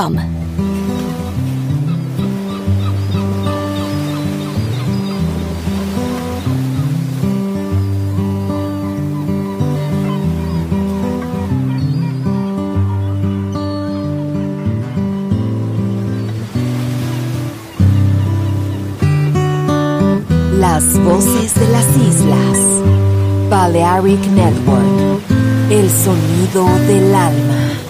Las voces de las islas. Balearic Network. El sonido del alma.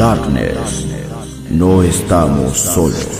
Darkness, no estamos solos.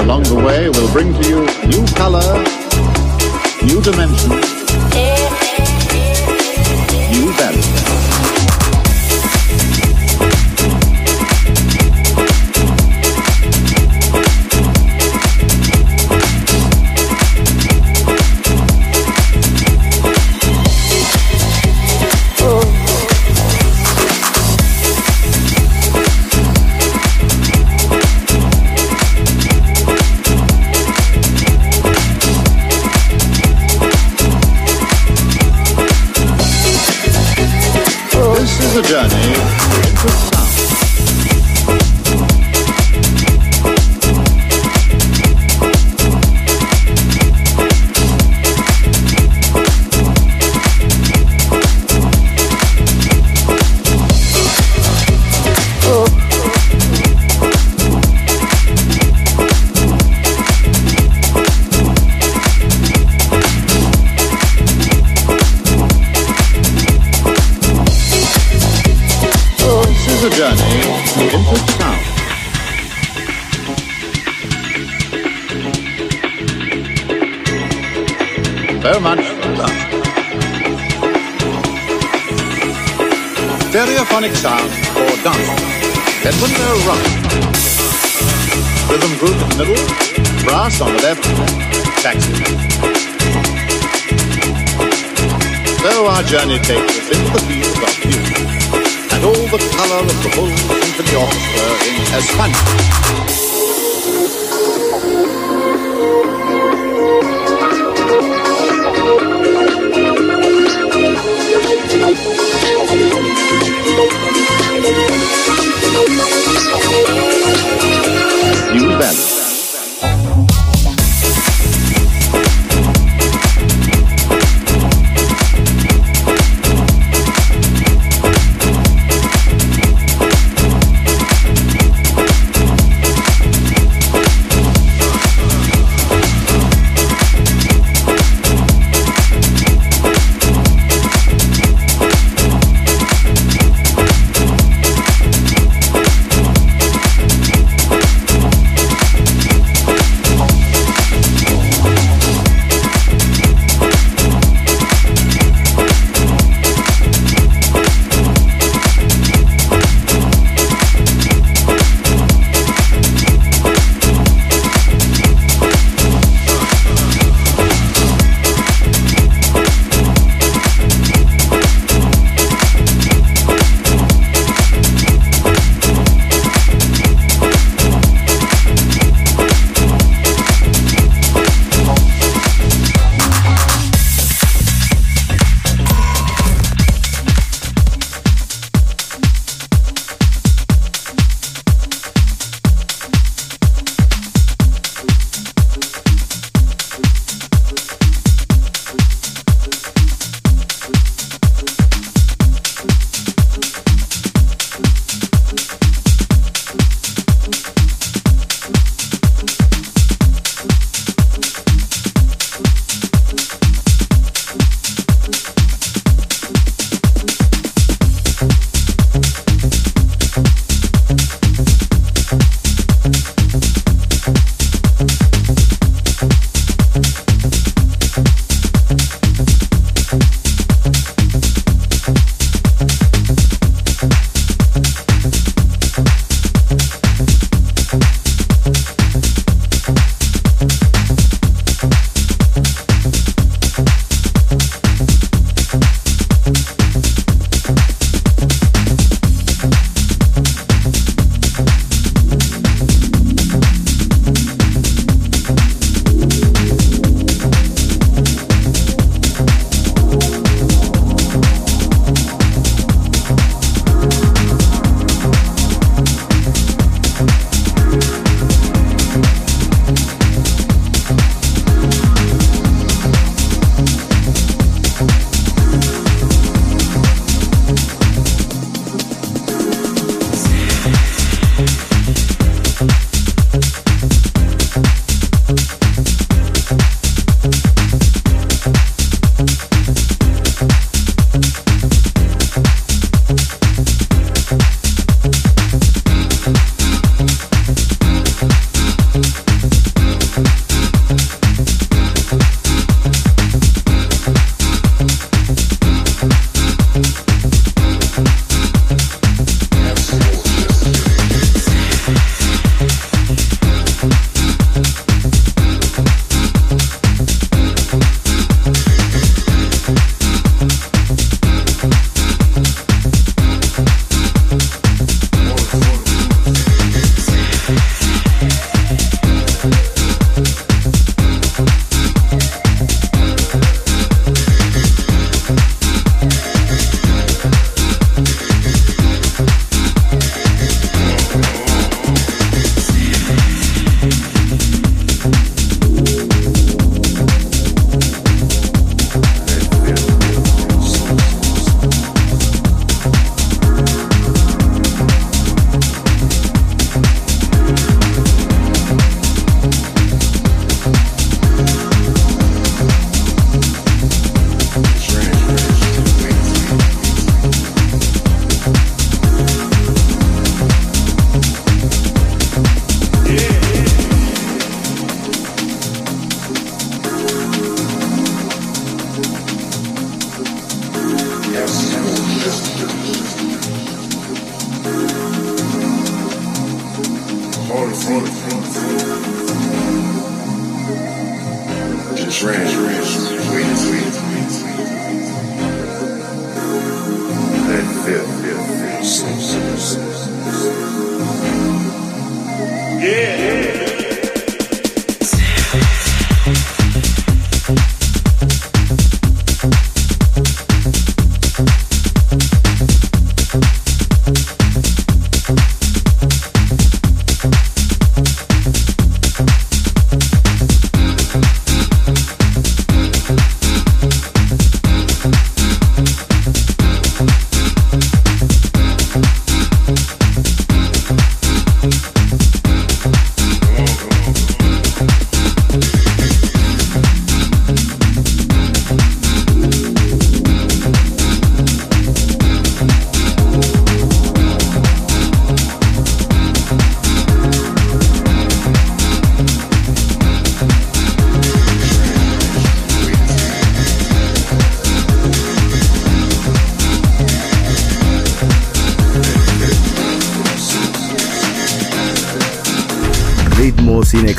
Along the way will bring to you new color, new dimension,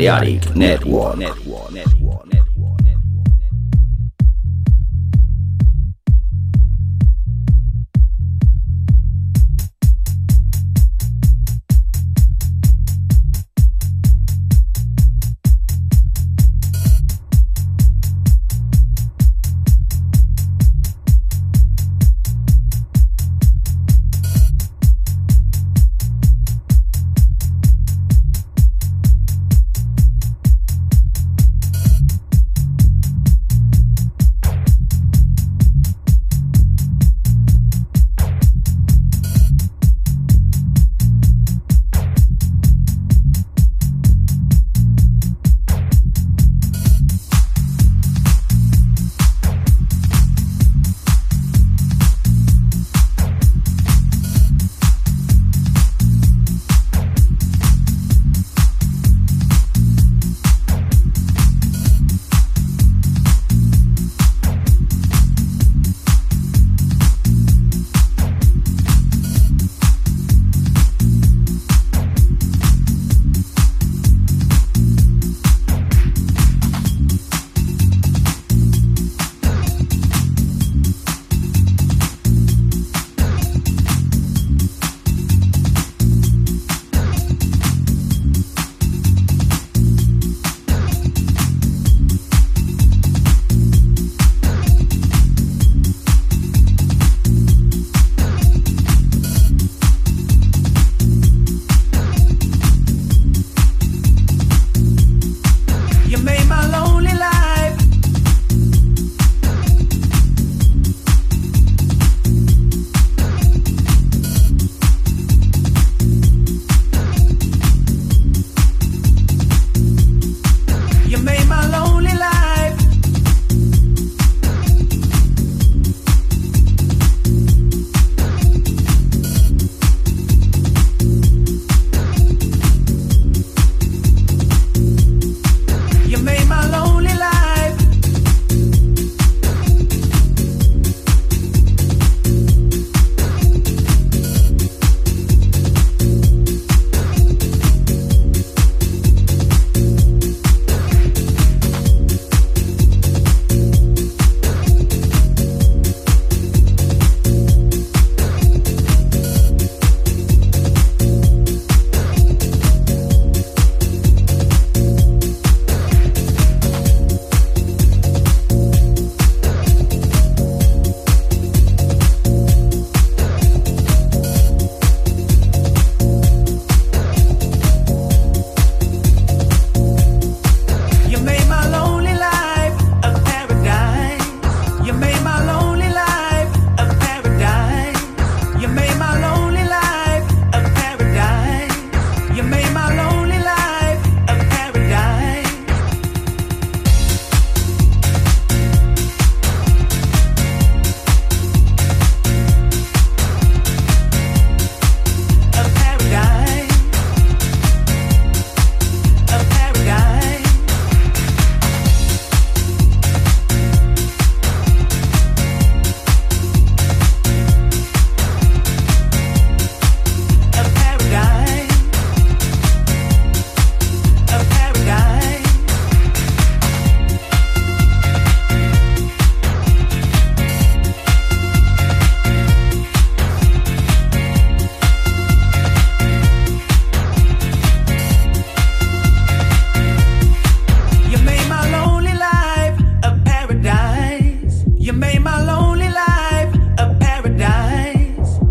Balearic Network.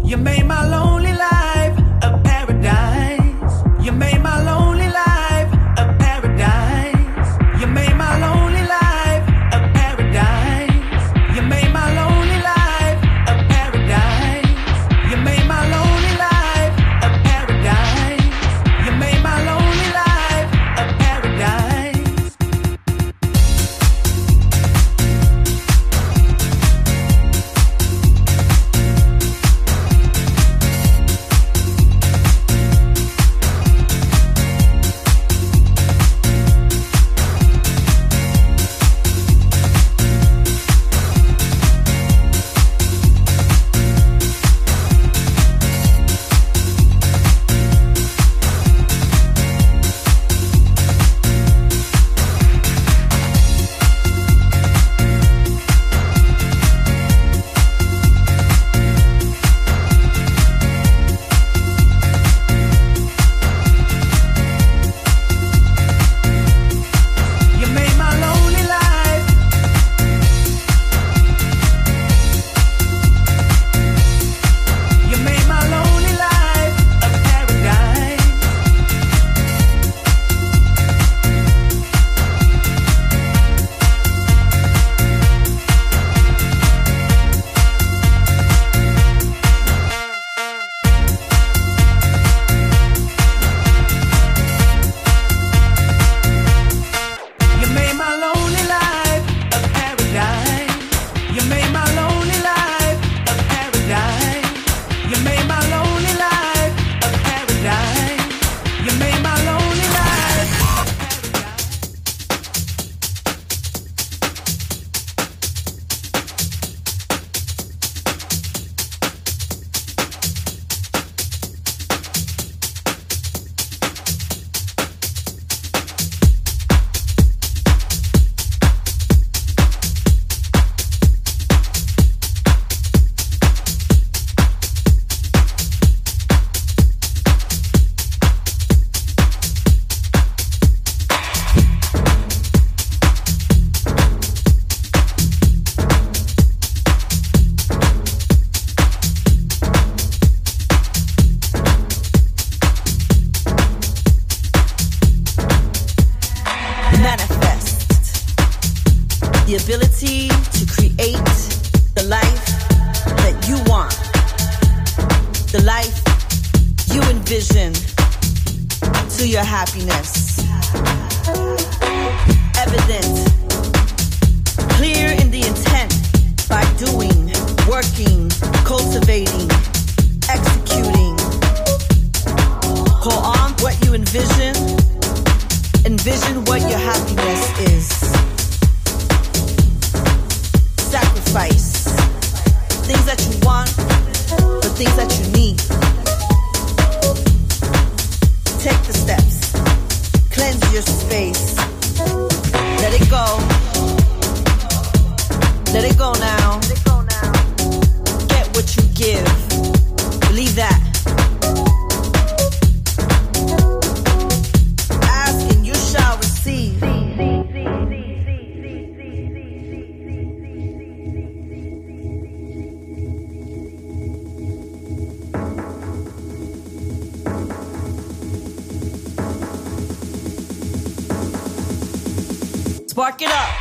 You made Spark it up.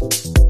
You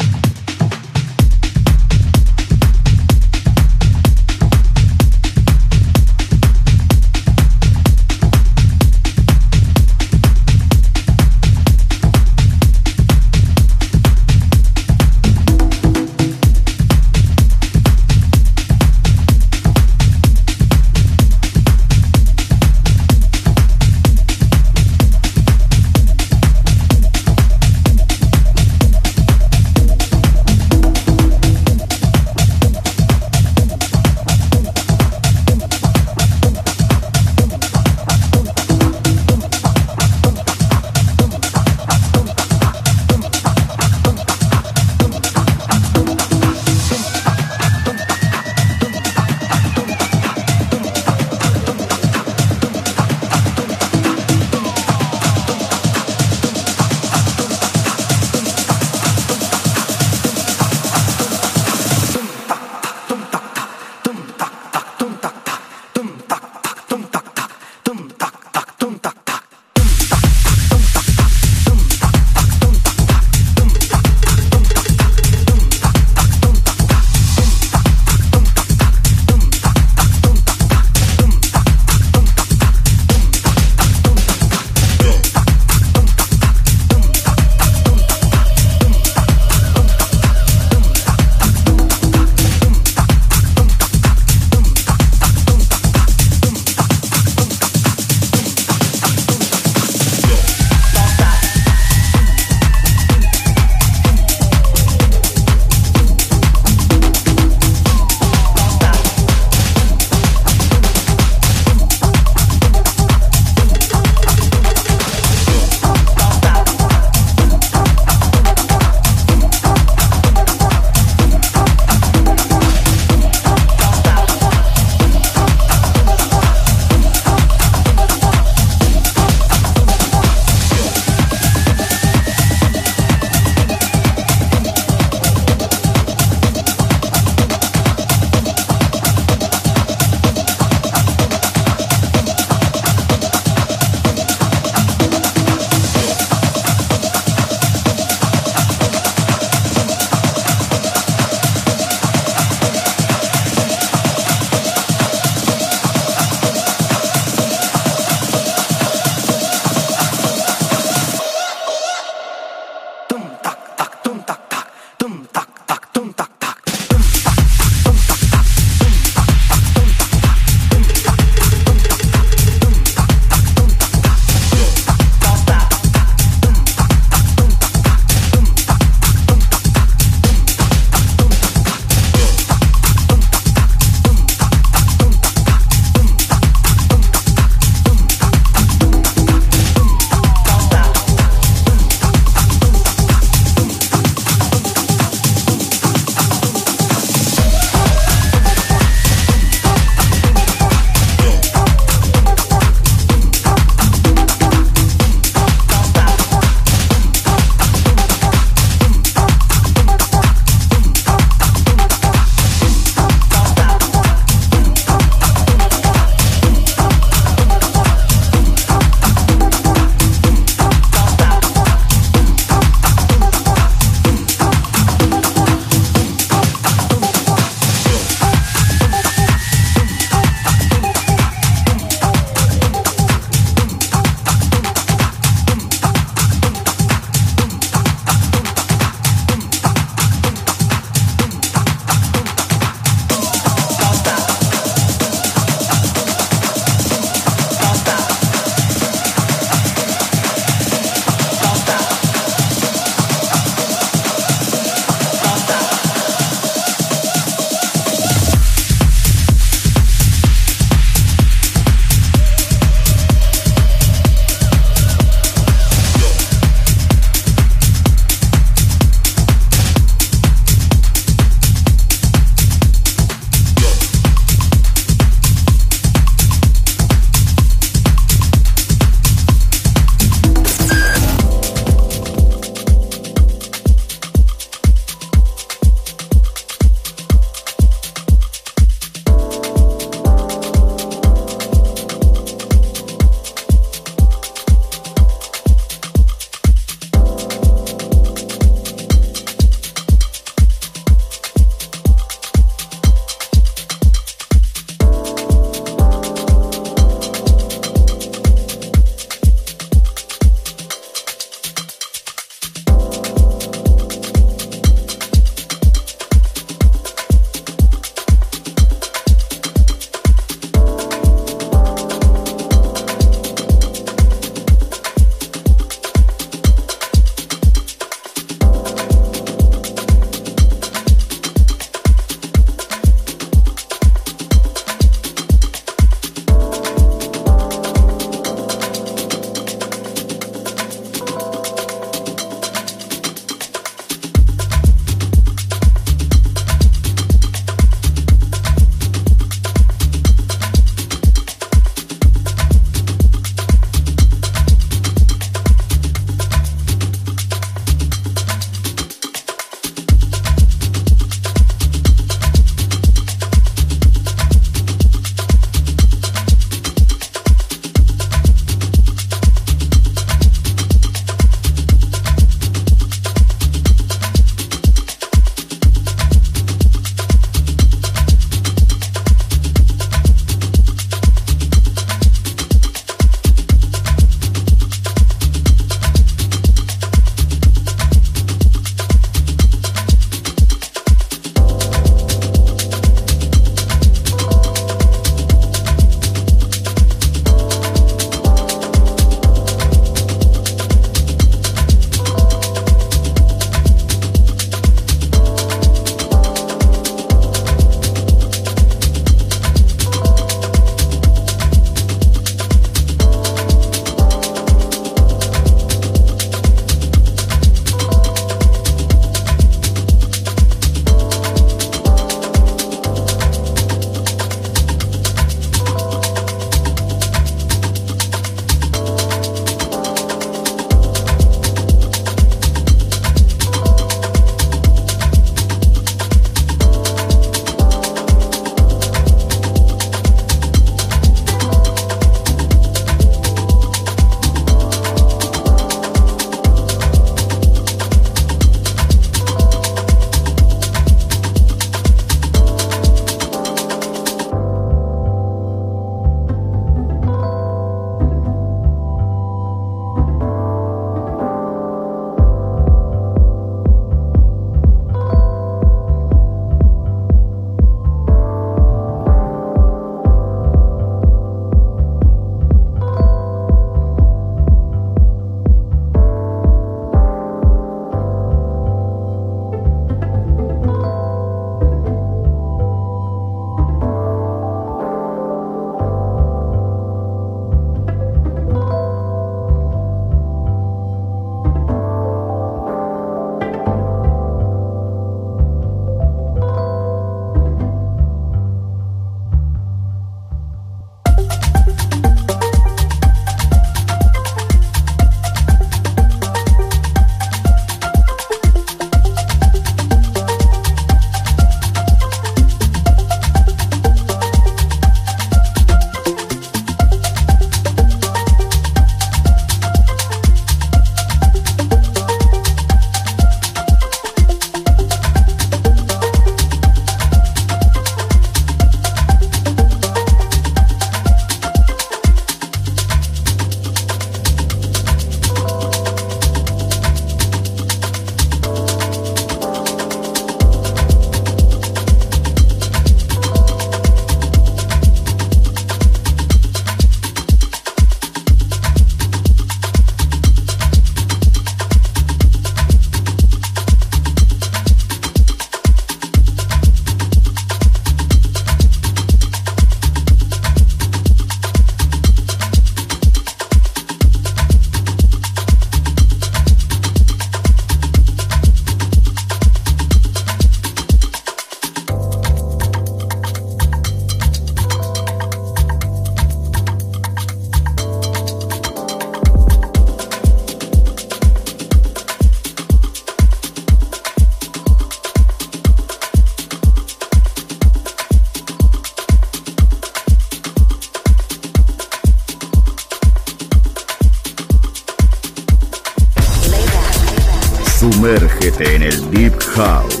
Sumérgete en el Deep House.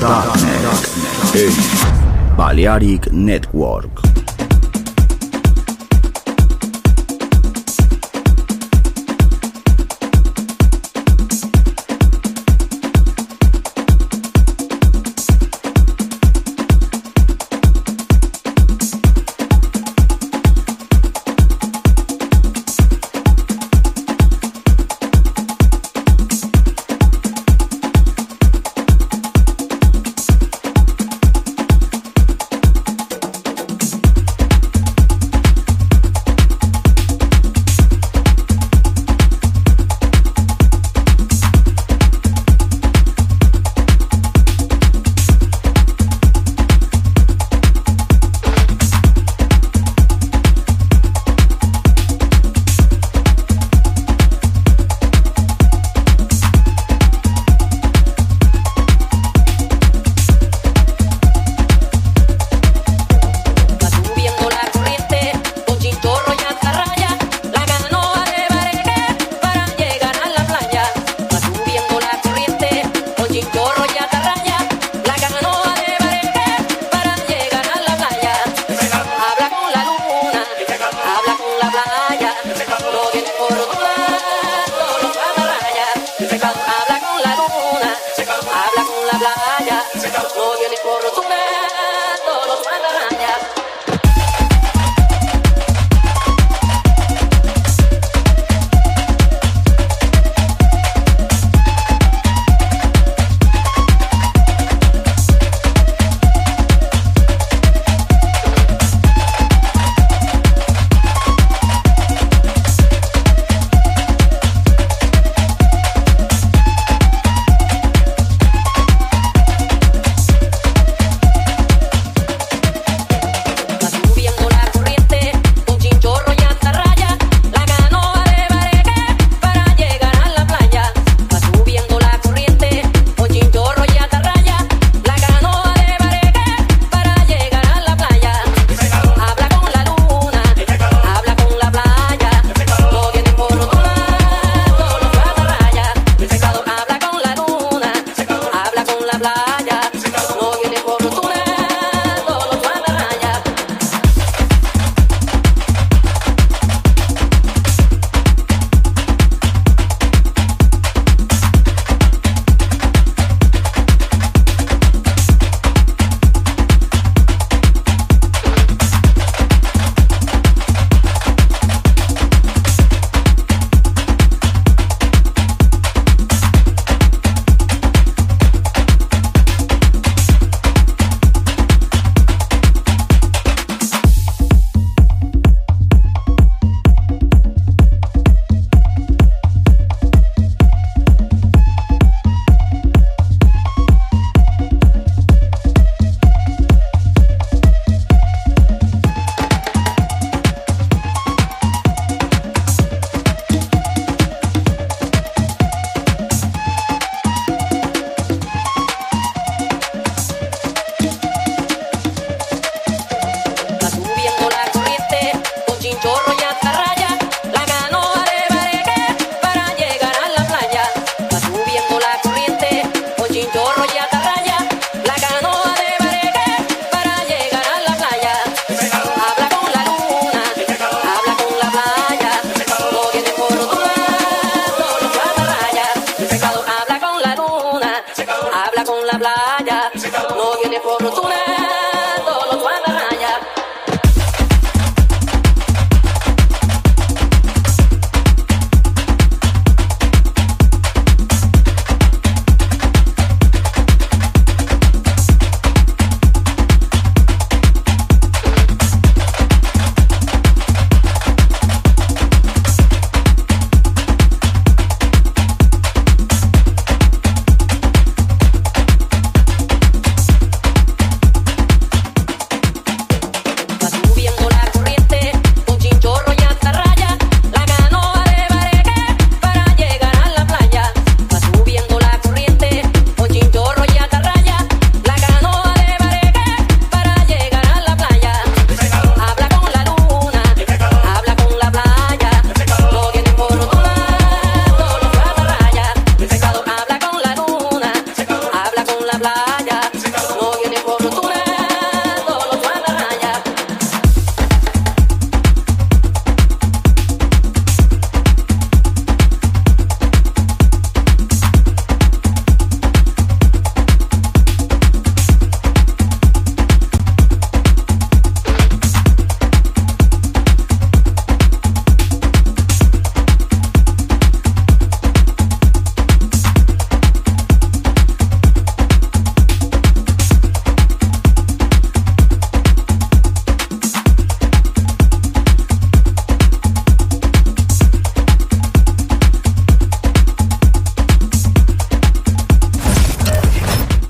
Darknet. En Balearic Network.